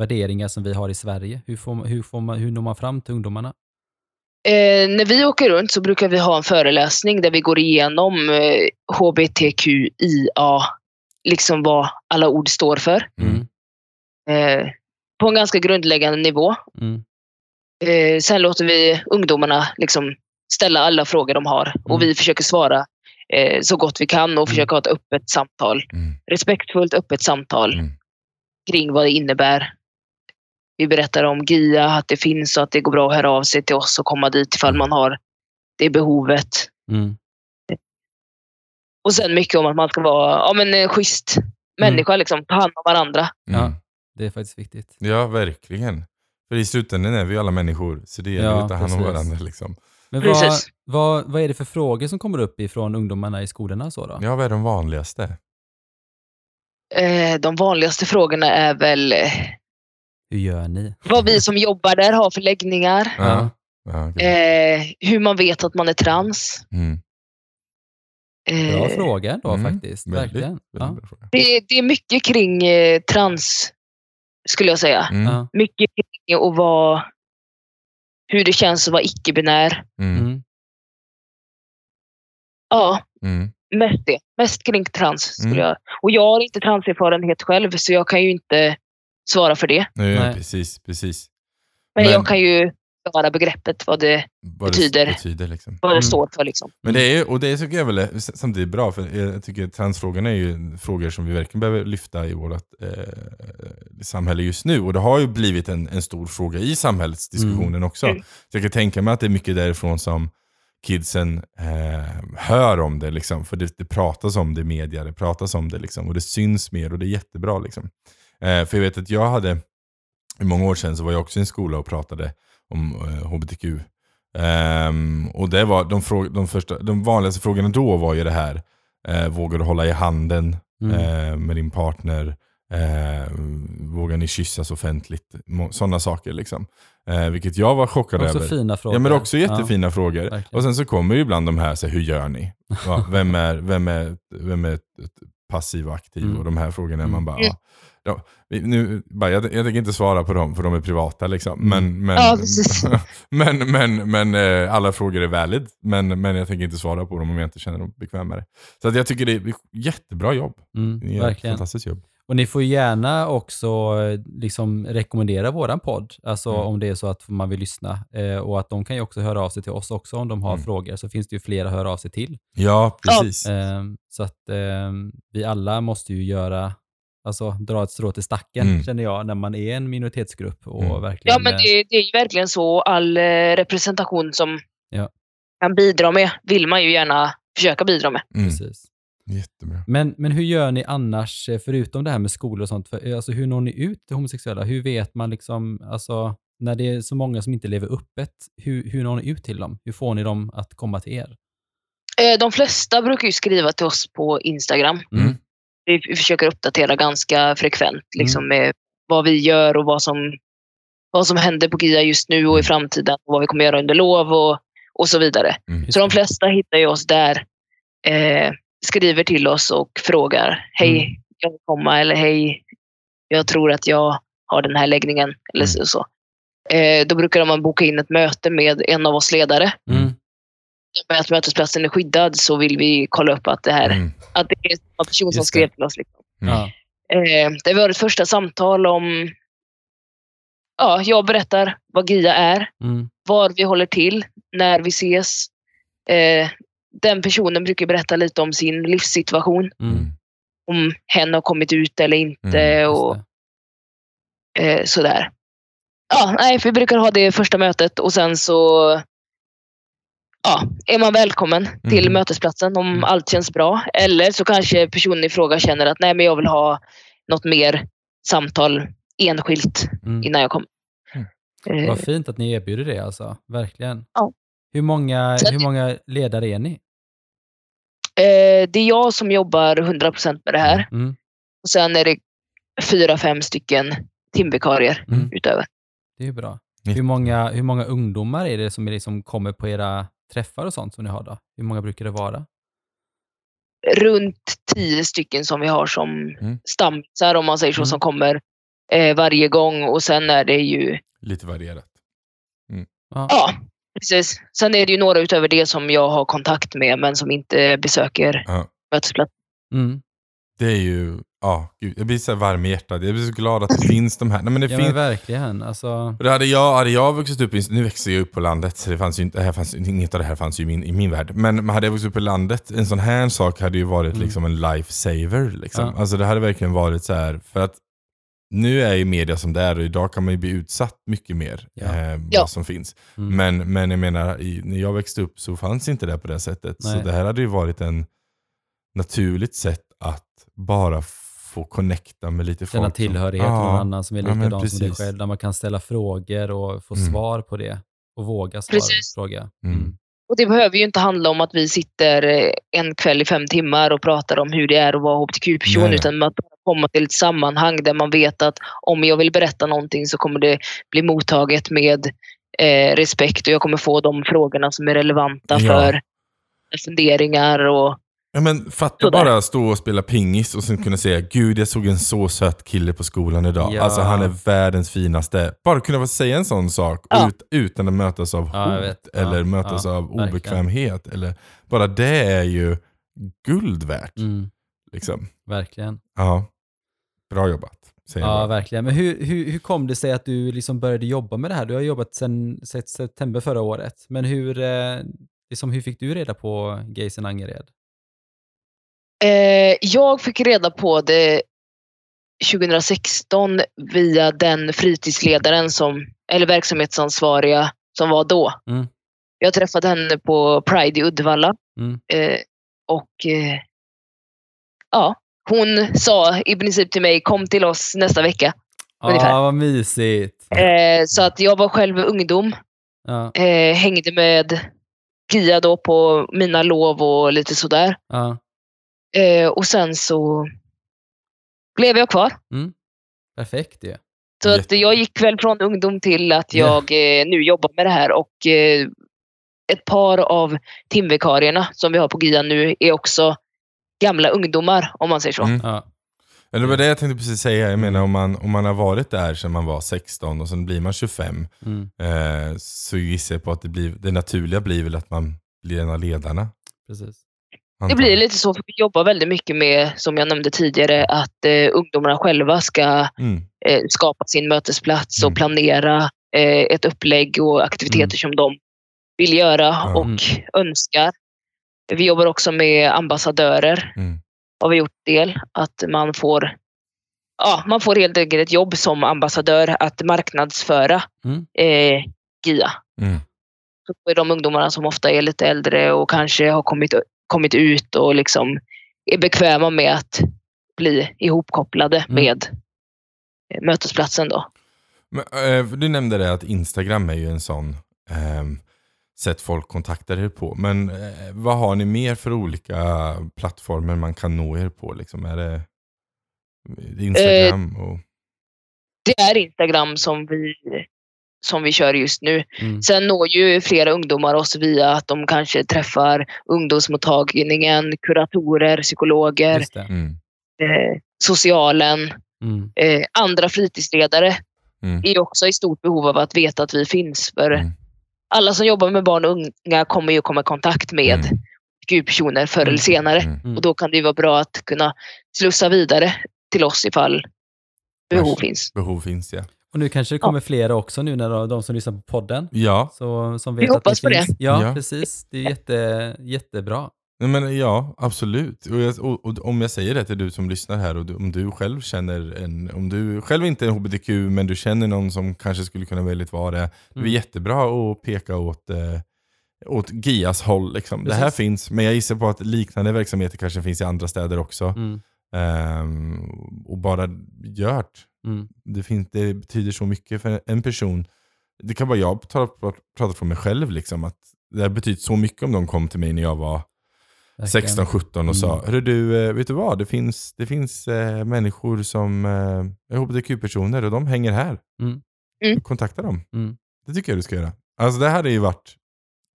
[SPEAKER 2] värderingar som vi har i Sverige? Hur, får man, hur, får man, hur når man fram till ungdomarna?
[SPEAKER 3] Eh, när vi åker runt så brukar vi ha en föreläsning där vi går igenom eh, HBTQIA, liksom vad alla ord står för.
[SPEAKER 1] Mm.
[SPEAKER 3] Eh, på en ganska grundläggande nivå.
[SPEAKER 2] Mm.
[SPEAKER 3] Eh, sen låter vi ungdomarna liksom ställa alla frågor de har och
[SPEAKER 2] Mm.
[SPEAKER 3] vi försöker svara eh, så gott vi kan och försöka ha ett öppet samtal.
[SPEAKER 1] Mm.
[SPEAKER 3] Respektfullt öppet samtal
[SPEAKER 1] Mm.
[SPEAKER 3] kring vad det innebär. Vi berättar om GIA, att det finns och att det går bra att höra av sig till oss och komma dit ifall
[SPEAKER 1] Mm.
[SPEAKER 3] man har det behovet.
[SPEAKER 2] Mm.
[SPEAKER 3] Och sen mycket om att man ska vara ja, men, en schysst människa, liksom, ta hand om varandra.
[SPEAKER 2] Ja.
[SPEAKER 1] Mm.
[SPEAKER 2] Det är faktiskt viktigt.
[SPEAKER 1] Ja, verkligen. För i slutändan är vi alla människor, så det gäller
[SPEAKER 2] Ja,
[SPEAKER 1] att ta hand om varandra. Liksom.
[SPEAKER 2] Men vad, vad, vad är det för frågor som kommer upp ifrån ungdomarna i skolorna? Så då?
[SPEAKER 1] Ja, vad är de vanligaste?
[SPEAKER 3] Eh, de vanligaste frågorna är väl eh,
[SPEAKER 2] Hur gör ni?
[SPEAKER 3] vad vi som jobbar där har för läggningar.
[SPEAKER 1] Ja. Ja, okej.
[SPEAKER 3] Eh, hur man vet att man är trans.
[SPEAKER 1] Mm.
[SPEAKER 3] Eh,
[SPEAKER 2] Bra fråga ändå
[SPEAKER 1] Mm,
[SPEAKER 2] faktiskt.
[SPEAKER 1] Väldigt,
[SPEAKER 2] Verkligen.
[SPEAKER 1] väldigt
[SPEAKER 2] Ja.
[SPEAKER 1] bra fråga.
[SPEAKER 3] det, det är mycket kring eh, trans, skulle jag säga.
[SPEAKER 1] Mm.
[SPEAKER 3] Mycket kring att vara, hur det känns att vara icke-binär.
[SPEAKER 1] Mm.
[SPEAKER 2] Mm.
[SPEAKER 3] Ja,
[SPEAKER 1] Mm.
[SPEAKER 3] mest det. Mest kring trans. Skulle
[SPEAKER 1] Mm.
[SPEAKER 3] jag. Och jag har inte transerfarenhet själv, så jag kan ju inte svara för det.
[SPEAKER 1] Nej,
[SPEAKER 2] Nej.
[SPEAKER 1] Precis, precis.
[SPEAKER 3] Men,
[SPEAKER 1] Men-
[SPEAKER 3] jag kan ju svara begreppet, vad det,
[SPEAKER 1] Vad
[SPEAKER 3] Betyder.
[SPEAKER 1] det betyder liksom.
[SPEAKER 3] vad det
[SPEAKER 2] Mm.
[SPEAKER 3] står för. Liksom.
[SPEAKER 1] Men det är, och det tycker jag väl är samtidigt bra, för jag tycker transfrågorna är ju frågor som vi verkligen behöver lyfta i vårt eh, samhälle just nu. Och det har ju blivit en, en stor fråga i samhällsdiskussionen också.
[SPEAKER 3] Mm.
[SPEAKER 1] Så jag kan tänka mig att det är mycket därifrån som kidsen eh, hör om det. Liksom. För det, det pratas om det i media, det pratas om det liksom, och det syns mer och det är jättebra. Liksom. Eh, för jag vet att jag hade, i många år sedan så var jag också i en skola och pratade om eh, HBTQ. Ehm, och det var de, fråg, de, första, de vanligaste frågorna då var ju det här, eh, vågar du hålla i handen
[SPEAKER 2] Mm.
[SPEAKER 1] eh, med din partner? Eh, vågar ni kyssas offentligt? Sådana saker liksom. Eh, vilket jag var chockad
[SPEAKER 2] Också
[SPEAKER 1] över.
[SPEAKER 2] fina frågor.
[SPEAKER 1] Ja men också jättefina frågor.
[SPEAKER 2] verkligen.
[SPEAKER 1] Och sen så kommer ju ibland de här, så här hur gör ni? Va? Vem, är, vem, är, vem är passiv och aktiv?
[SPEAKER 2] Mm.
[SPEAKER 1] Och de här frågorna,
[SPEAKER 2] Mm.
[SPEAKER 1] man bara,
[SPEAKER 3] Mm.
[SPEAKER 1] ja, ja, nu, bara jag, jag tänker inte svara på dem för de är privata liksom. Men,
[SPEAKER 2] Mm.
[SPEAKER 1] men,
[SPEAKER 3] Ja,
[SPEAKER 1] men, men, men eh, alla frågor är valid. Men, men jag tänker inte svara på dem om jag inte känner mig bekväm med det. Så att jag tycker det är jättebra jobb.
[SPEAKER 2] Mm,
[SPEAKER 1] ett
[SPEAKER 2] verkligen.
[SPEAKER 1] fantastiskt jobb.
[SPEAKER 2] Och ni får gärna också eh, liksom rekommendera våran podd, alltså
[SPEAKER 1] Mm.
[SPEAKER 2] om det är så att man vill lyssna. Eh, och att de kan ju också höra av sig till oss också om de har
[SPEAKER 1] Mm.
[SPEAKER 2] frågor, så finns det ju fler att höra av sig till.
[SPEAKER 1] Ja, precis.
[SPEAKER 2] Eh, så att eh, vi alla måste ju göra, alltså dra ett strå till stacken
[SPEAKER 1] Mm.
[SPEAKER 2] känner jag, när man är en minoritetsgrupp och
[SPEAKER 1] Mm.
[SPEAKER 2] verkligen...
[SPEAKER 3] Ja, men
[SPEAKER 2] eh,
[SPEAKER 3] det, det är ju verkligen så. All eh, representation som
[SPEAKER 2] Ja.
[SPEAKER 3] kan bidra med vill man ju gärna försöka bidra med.
[SPEAKER 1] Mm.
[SPEAKER 2] Precis.
[SPEAKER 1] Jättebra.
[SPEAKER 2] Men, men hur gör ni annars, eh, förutom det här med skolor och sånt, för, alltså hur når ni ut till homosexuella? Hur vet man liksom, alltså när det är så många som inte lever öppet, hur, hur når ni ut till dem? Hur får ni dem att komma till er?
[SPEAKER 3] De flesta brukar ju skriva till oss på Instagram.
[SPEAKER 1] Mm.
[SPEAKER 3] Vi försöker uppdatera ganska frekvent liksom, med vad vi gör och vad som, vad som händer på GIA just nu och i framtiden. Och vad vi kommer göra under lov och, och så vidare.
[SPEAKER 1] Mm.
[SPEAKER 3] Så de flesta hittar ju oss där. Eh, skriver till oss och frågar. Hej,
[SPEAKER 2] Mm.
[SPEAKER 3] jag vill komma. Eller hej, jag tror att jag har den här läggningen. Eller så. så. Eh, då brukar man boka in ett möte med en av oss ledare.
[SPEAKER 2] Mm.
[SPEAKER 3] Med att mötesplatsen är skyddad så vill vi kolla upp att det, här,
[SPEAKER 1] Mm.
[SPEAKER 3] att det är samma person som skrev till oss. Liksom.
[SPEAKER 1] Mm.
[SPEAKER 2] Ja.
[SPEAKER 3] Eh, det var ett första samtal om... Ja, jag berättar vad GIA är,
[SPEAKER 2] Mm.
[SPEAKER 3] var vi håller till, när vi ses. Eh, den personen brukar berätta lite om sin livssituation.
[SPEAKER 2] Mm.
[SPEAKER 1] Mm.
[SPEAKER 3] Om hen har kommit ut eller inte
[SPEAKER 1] Mm,
[SPEAKER 3] och eh, sådär. Ja, nej, vi brukar ha det första mötet och sen så ja, är man välkommen till
[SPEAKER 1] Mm.
[SPEAKER 3] mötesplatsen om
[SPEAKER 2] Mm.
[SPEAKER 3] allt känns bra. Eller så kanske personen i fråga känner att nej, men jag vill ha något mer samtal enskilt
[SPEAKER 2] Mm.
[SPEAKER 3] innan jag kommer.
[SPEAKER 1] Mm.
[SPEAKER 3] Eh,
[SPEAKER 2] Vad fint att ni erbjuder det alltså, verkligen.
[SPEAKER 3] Ja.
[SPEAKER 2] Hur många, hur många ledare är ni?
[SPEAKER 3] eh, det är jag som jobbar 100% med det här.
[SPEAKER 2] Mm.
[SPEAKER 3] Och sen är det fyra, fem stycken timvikarier
[SPEAKER 2] Mm.
[SPEAKER 3] utöver.
[SPEAKER 2] Det är bra. Hur många, hur många ungdomar är det som liksom kommer på era träffar och sånt som ni har då? Hur många brukar det vara?
[SPEAKER 3] Runt tio stycken som vi har som
[SPEAKER 1] Mm.
[SPEAKER 3] stammisar om man säger så,
[SPEAKER 2] Mm.
[SPEAKER 3] som kommer eh, varje gång. Och sen är det ju,
[SPEAKER 1] Lite varierat.
[SPEAKER 2] Ja.
[SPEAKER 3] ja precis. Sen är det ju några utöver det som jag har kontakt med men som inte besöker
[SPEAKER 1] Ja.
[SPEAKER 3] mötesplats.
[SPEAKER 2] Mm.
[SPEAKER 1] Det är ju, ja, gud, jag blir så varm i hjärtat. Jag blir så glad att det finns de här. Nej, men det
[SPEAKER 2] Ja
[SPEAKER 1] finns,
[SPEAKER 2] men verkligen. Alltså,
[SPEAKER 1] det hade jag, hade jag vuxit upp i, nu växer jag upp på landet, så det fanns ju inte, det här fanns, inget av det här fanns ju i min, i min värld. Men hade jag vuxit upp på landet, en sån här sak hade ju varit
[SPEAKER 2] Mm.
[SPEAKER 1] liksom en lifesaver. Liksom.
[SPEAKER 2] Ja.
[SPEAKER 1] Alltså det hade verkligen varit så här, för att nu är ju media som det är och idag kan man ju bli utsatt mycket mer
[SPEAKER 2] Ja.
[SPEAKER 1] eh, vad
[SPEAKER 3] Ja.
[SPEAKER 1] som finns.
[SPEAKER 2] mm.
[SPEAKER 1] Men, men jag menar, i, när jag växte upp så fanns inte det på det sättet.
[SPEAKER 2] Nej.
[SPEAKER 1] Så det här hade ju varit en naturligt sätt att bara få connecta med lite folk.
[SPEAKER 2] Känna
[SPEAKER 1] som-
[SPEAKER 2] tillhörighet till
[SPEAKER 1] Ja.
[SPEAKER 2] någon annan som är
[SPEAKER 1] Ja,
[SPEAKER 2] likadan som dig själv, där man kan ställa frågor och få
[SPEAKER 1] Mm.
[SPEAKER 2] svar på det. Och våga svara,
[SPEAKER 3] Precis.
[SPEAKER 2] fråga.
[SPEAKER 1] Mm.
[SPEAKER 3] Och det behöver ju inte handla om att vi sitter eh, en kväll i fem timmar och pratar om hur det är att vara hbtq-person. Utan att komma till ett sammanhang där man vet att om jag vill berätta någonting så kommer det bli mottaget med eh, respekt och jag kommer få de frågorna som är relevanta
[SPEAKER 1] Ja.
[SPEAKER 3] för funderingar. Och,
[SPEAKER 1] Ja, men fatta bara stå och spela pingis och sen kunna säga Gud jag såg en så söt kille på skolan idag.
[SPEAKER 2] Ja.
[SPEAKER 1] Alltså han är världens finaste. Bara kunna få säga en sån sak
[SPEAKER 3] Ja.
[SPEAKER 1] ut, utan att mötas av
[SPEAKER 2] Ja,
[SPEAKER 1] hot eller mötas av
[SPEAKER 2] verkligen.
[SPEAKER 1] obekvämhet. Eller, bara det är ju guld värt.
[SPEAKER 2] Mm,
[SPEAKER 1] Liksom.
[SPEAKER 2] verkligen.
[SPEAKER 1] Ja. Bra jobbat. Säger
[SPEAKER 2] Ja, verkligen. Men hur, hur, hur kom det sig att du liksom började jobba med det här? Du har jobbat sedan september förra året. Men hur, eh, liksom, hur fick du reda på Gaysen Angered?
[SPEAKER 3] Eh, jag fick reda på det 2016 via den fritidsledaren som, eller verksamhetsansvariga som var då.
[SPEAKER 2] Mm.
[SPEAKER 3] Jag träffade henne på Pride i Uddevalla.
[SPEAKER 2] Mm.
[SPEAKER 3] Eh, och eh, ja, hon sa i princip till mig, kom till oss nästa vecka. Ungefär.
[SPEAKER 2] Ja, vad mysigt.
[SPEAKER 3] Eh, så att jag var själv ungdom,
[SPEAKER 2] Ja,
[SPEAKER 3] eh, hängde med Gia då på mina lov och lite sådär.
[SPEAKER 2] ja.
[SPEAKER 3] Eh, och sen så blev jag kvar.
[SPEAKER 2] Perfekt ju.
[SPEAKER 3] Så att jag gick väl från ungdom till att
[SPEAKER 2] Ja.
[SPEAKER 3] jag eh, nu jobbar med det här. Och eh, ett par av timvikarierna som vi har på GIA nu är också gamla ungdomar, om man säger så.
[SPEAKER 1] Mm.
[SPEAKER 2] Ja,
[SPEAKER 1] Ja, det var det jag tänkte precis säga. Jag menar
[SPEAKER 2] Mm.
[SPEAKER 1] om man, om man har varit där sedan man var 16 och sen blir man 25
[SPEAKER 2] mm,
[SPEAKER 1] eh, så gissar jag på att det, blir, det naturliga blir väl att man blir en av ledarna.
[SPEAKER 2] precis.
[SPEAKER 3] Det blir lite så, för vi jobbar väldigt mycket med, som jag nämnde tidigare, att eh, ungdomarna själva ska
[SPEAKER 1] Mm.
[SPEAKER 3] eh, skapa sin mötesplats och
[SPEAKER 1] Mm.
[SPEAKER 3] planera eh, ett upplägg och aktiviteter
[SPEAKER 1] Mm.
[SPEAKER 3] som de vill göra
[SPEAKER 1] Ja.
[SPEAKER 3] och önskar. Vi jobbar också med ambassadörer.
[SPEAKER 1] Mm.
[SPEAKER 3] Har vi gjort del. Att man får, ja, man får helt enkelt ett jobb som ambassadör att marknadsföra
[SPEAKER 2] Mm.
[SPEAKER 3] eh, GIA.
[SPEAKER 1] Mm.
[SPEAKER 3] Så är de ungdomarna som ofta är lite äldre och kanske har kommit, kommit ut och liksom är bekväma med att bli ihopkopplade
[SPEAKER 2] Mm.
[SPEAKER 3] med eh, mötesplatsen. Då.
[SPEAKER 1] Men, eh, du nämnde det att Instagram är ju en sån ehm, sätt folk kontaktar er på. Men eh, vad har ni mer för olika plattformar man kan nå er på? Liksom? Är det Instagram? och,
[SPEAKER 3] Det är Instagram som vi, som vi kör just nu.
[SPEAKER 2] Mm.
[SPEAKER 3] Sen når ju flera ungdomar oss via att de kanske träffar ungdomsmottagningen, kuratorer, psykologer,
[SPEAKER 1] mm,
[SPEAKER 3] eh, socialen,
[SPEAKER 2] Mm.
[SPEAKER 3] eh, andra fritidsledare
[SPEAKER 1] mm,
[SPEAKER 3] är också i stort behov av att veta att vi finns. För
[SPEAKER 1] Mm.
[SPEAKER 3] alla som jobbar med barn och unga kommer ju komma i kontakt med
[SPEAKER 1] Mm.
[SPEAKER 3] GU-personer förr
[SPEAKER 2] Mm.
[SPEAKER 3] eller senare.
[SPEAKER 1] mm.
[SPEAKER 2] Mm.
[SPEAKER 3] Och då kan det ju vara bra att kunna slussa vidare till oss ifall behov finns.
[SPEAKER 1] Behov finns ja.
[SPEAKER 2] Och nu kanske det kommer flera också nu när de, de som lyssnar på podden.
[SPEAKER 1] Ja,
[SPEAKER 2] Så, som
[SPEAKER 3] Vi
[SPEAKER 2] vet att
[SPEAKER 3] hoppas
[SPEAKER 2] det
[SPEAKER 3] på det.
[SPEAKER 2] finns. Ja,
[SPEAKER 1] Ja.
[SPEAKER 2] precis. Det är jätte, jättebra.
[SPEAKER 1] Nej, men ja absolut. Och, jag, och, och om jag säger det till du som lyssnar här och du, om du själv känner en, om du själv inte är hbtq men du känner någon som kanske skulle kunna väldigt vara det. Det är
[SPEAKER 2] Mm.
[SPEAKER 1] jättebra att peka åt, eh, åt GIAs håll. Liksom. Det här finns, men jag gissar på att liknande verksamheter kanske finns i andra städer också.
[SPEAKER 2] Mm.
[SPEAKER 1] Ehm, och bara gjort.
[SPEAKER 2] Mm.
[SPEAKER 1] Det, finns, det betyder så mycket för en person. Det kan vara jag prata prata för mig själv. Liksom, att det har betytt så mycket om de kom till mig när jag var
[SPEAKER 2] Verkligen.
[SPEAKER 1] 16-17 och sa,
[SPEAKER 2] Mm.
[SPEAKER 1] Hörru du, eh, vet du vad? Det finns, det finns eh, människor som eh, är hbtq-personer och de hänger här.
[SPEAKER 2] Mm.
[SPEAKER 3] Mm.
[SPEAKER 1] Kontakta dem.
[SPEAKER 2] Mm.
[SPEAKER 1] Det tycker jag du ska göra. Alltså det här har ju varit,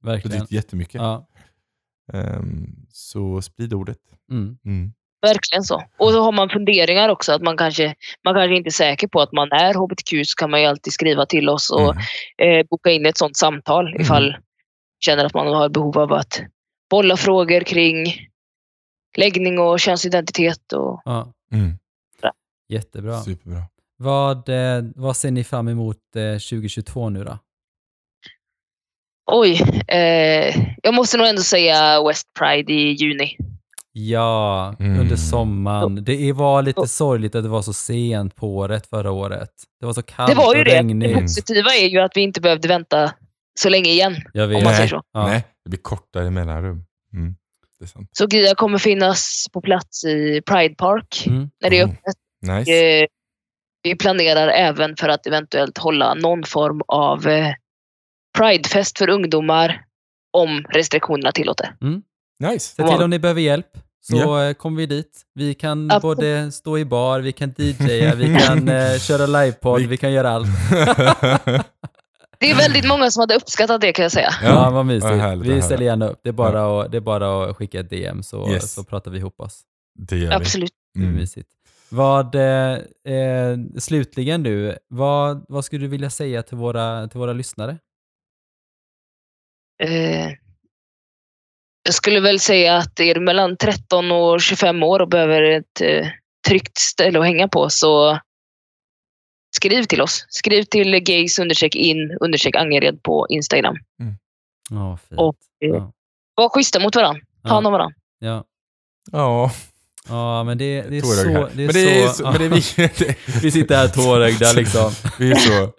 [SPEAKER 2] Verkligen.
[SPEAKER 1] betytt jättemycket.
[SPEAKER 2] Ja.
[SPEAKER 1] Ehm, så sprid ordet.
[SPEAKER 3] Verkligen så. Och så har man funderingar också. att Man kanske, man kanske inte är säker på att man är hbtq så kan man ju alltid skriva till oss och
[SPEAKER 1] Mm.
[SPEAKER 3] eh, boka in ett sånt samtal
[SPEAKER 1] Mm.
[SPEAKER 3] ifall känner att man har behov av att bolla frågor kring läggning och könsidentitet. Och,
[SPEAKER 2] Ja.
[SPEAKER 1] Mm.
[SPEAKER 2] Jättebra.
[SPEAKER 1] Superbra.
[SPEAKER 2] Vad, eh, vad ser ni fram emot eh, 2022 nu då?
[SPEAKER 3] oj, eh, jag måste nog ändå säga West Pride i juni.
[SPEAKER 2] Ja,
[SPEAKER 1] Mm.
[SPEAKER 2] under sommaren. Det var lite sorgligt att det var så sent på året förra året. Det var så kallt
[SPEAKER 3] Det var ju
[SPEAKER 2] och
[SPEAKER 3] det. Det
[SPEAKER 2] regnigt.
[SPEAKER 3] positiva är ju att vi inte behövde vänta så länge igen.
[SPEAKER 2] Jag vet.
[SPEAKER 3] Om man säger
[SPEAKER 1] Nej,
[SPEAKER 3] så.
[SPEAKER 2] Ja.
[SPEAKER 1] nej, det blir kortare mellanrum. Mm. Det är sant.
[SPEAKER 3] Så GIA kommer finnas på plats i Pride Park
[SPEAKER 2] Mm.
[SPEAKER 3] när det är
[SPEAKER 1] Mm.
[SPEAKER 3] öppet.
[SPEAKER 1] Nice.
[SPEAKER 3] Eh, vi planerar även för att eventuellt hålla någon form av eh, pridefest för ungdomar om restriktionerna tillåter.
[SPEAKER 1] Nice.
[SPEAKER 2] Se till om ni behöver hjälp så
[SPEAKER 1] Ja.
[SPEAKER 2] eh, kommer vi dit. Vi kan
[SPEAKER 3] Absolut.
[SPEAKER 2] både stå i bar, vi kan DJa, vi kan eh, köra livepodd,
[SPEAKER 1] Vi-
[SPEAKER 2] vi kan göra allt.
[SPEAKER 3] Det är väldigt många som hade uppskattat det kan jag säga.
[SPEAKER 2] Ja, vad mysigt.
[SPEAKER 1] vad härligt
[SPEAKER 2] vi ställer gärna upp. Det är bara, att, det är bara att skicka ett DM så,
[SPEAKER 1] Yes.
[SPEAKER 2] så pratar vi ihop oss.
[SPEAKER 1] Det gör vi.
[SPEAKER 3] Absolut.
[SPEAKER 2] Det är
[SPEAKER 1] Mm.
[SPEAKER 2] mysigt. Vad, eh, eh, slutligen nu, vad, vad skulle du vilja säga till våra, till våra lyssnare?
[SPEAKER 3] Eh, jag skulle väl säga att är du mellan 13 och 25 år och behöver ett eh, tryggt ställe att hänga på så skriv till oss. Skriv till gays in Angered på Instagram.
[SPEAKER 2] Ja, fint.
[SPEAKER 3] Och, eh,
[SPEAKER 2] ja.
[SPEAKER 3] Var schyssta mot varandra. Ta hand om varandra.
[SPEAKER 2] Ja.
[SPEAKER 1] Ja,
[SPEAKER 2] ja, men det, det är så... Det är
[SPEAKER 1] men det är
[SPEAKER 2] så,
[SPEAKER 1] så, men det är vi, det,
[SPEAKER 2] vi sitter här tårögda liksom.
[SPEAKER 1] vi är så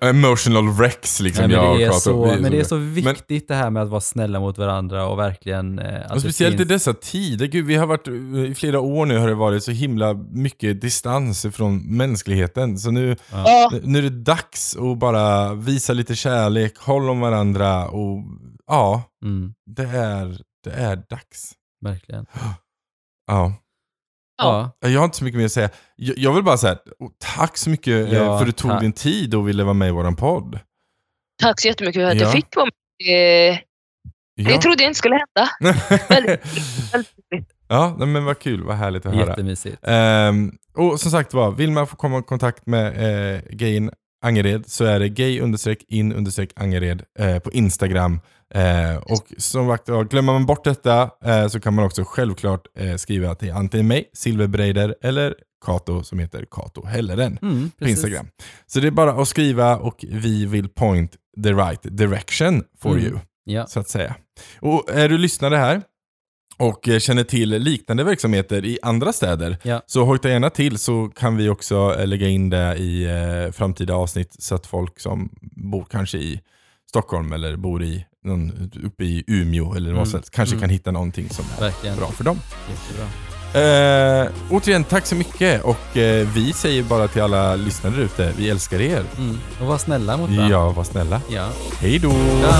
[SPEAKER 1] emotional wrecks liksom.
[SPEAKER 2] Nej, men,
[SPEAKER 1] jag
[SPEAKER 2] det är så, men det är så
[SPEAKER 1] Men-
[SPEAKER 2] viktigt det här med att vara snälla mot varandra och verkligen... Eh, att
[SPEAKER 1] Och speciellt i
[SPEAKER 2] finns-
[SPEAKER 1] dessa tider. Gud, vi har varit, i flera år nu har det varit så himla mycket distans från mänskligheten. Så nu,
[SPEAKER 3] Ja,
[SPEAKER 1] nu är det dags att bara visa lite kärlek, håll om varandra och ja,
[SPEAKER 2] Mm,
[SPEAKER 1] det är, det är dags.
[SPEAKER 2] verkligen.
[SPEAKER 1] Ja.
[SPEAKER 2] Ja.
[SPEAKER 1] Jag har inte så mycket mer att säga. Jag, jag vill bara säga oh, tack så mycket eh,
[SPEAKER 2] Ja,
[SPEAKER 1] för att du tog
[SPEAKER 2] tack.
[SPEAKER 1] din tid och ville vara med i våran podd.
[SPEAKER 3] tack så jättemycket för att
[SPEAKER 1] Ja.
[SPEAKER 3] jag fick vara med. Eh,
[SPEAKER 1] Ja.
[SPEAKER 3] Det trodde jag inte skulle hända. Väldigt, väldigt roligt.
[SPEAKER 1] ja, men vad kul, vad härligt att höra.
[SPEAKER 2] Jättemysigt.
[SPEAKER 1] Ehm, och som sagt var, vill man få komma i kontakt med eh, gayn Angered så är det gay understreck in understreck Angered eh, på Instagram. Eh, och som sagt, glömmer man bort detta eh, så kan man också självklart eh, skriva till antingen mig, Silverbreider, eller Kato som heter Kato Helleren
[SPEAKER 2] Mm,
[SPEAKER 1] på. Instagram. Så det är bara att skriva och vi vill point the right direction for
[SPEAKER 2] Mm.
[SPEAKER 1] you,
[SPEAKER 2] Ja.
[SPEAKER 1] så att säga. Och är du lyssnare här och eh, känner till liknande verksamheter i andra städer,
[SPEAKER 2] Ja.
[SPEAKER 1] så hojta gärna till så kan vi också eh, lägga in det i eh, framtida avsnitt så att folk som bor kanske i Stockholm eller bor i någon, uppe i Umeå eller vad
[SPEAKER 2] Mm.
[SPEAKER 1] helst, kanske
[SPEAKER 2] Mm.
[SPEAKER 1] kan hitta någonting som är
[SPEAKER 2] Verkligen.
[SPEAKER 1] bra för dem.
[SPEAKER 2] Jättebra.
[SPEAKER 1] Eh, återigen, tack så mycket och eh, vi säger bara till alla lyssnare ute, vi älskar er.
[SPEAKER 2] Mm. Och var snälla mot varandra.
[SPEAKER 1] Ja, var snälla.
[SPEAKER 2] Ja.
[SPEAKER 1] Hej då!
[SPEAKER 2] Ja.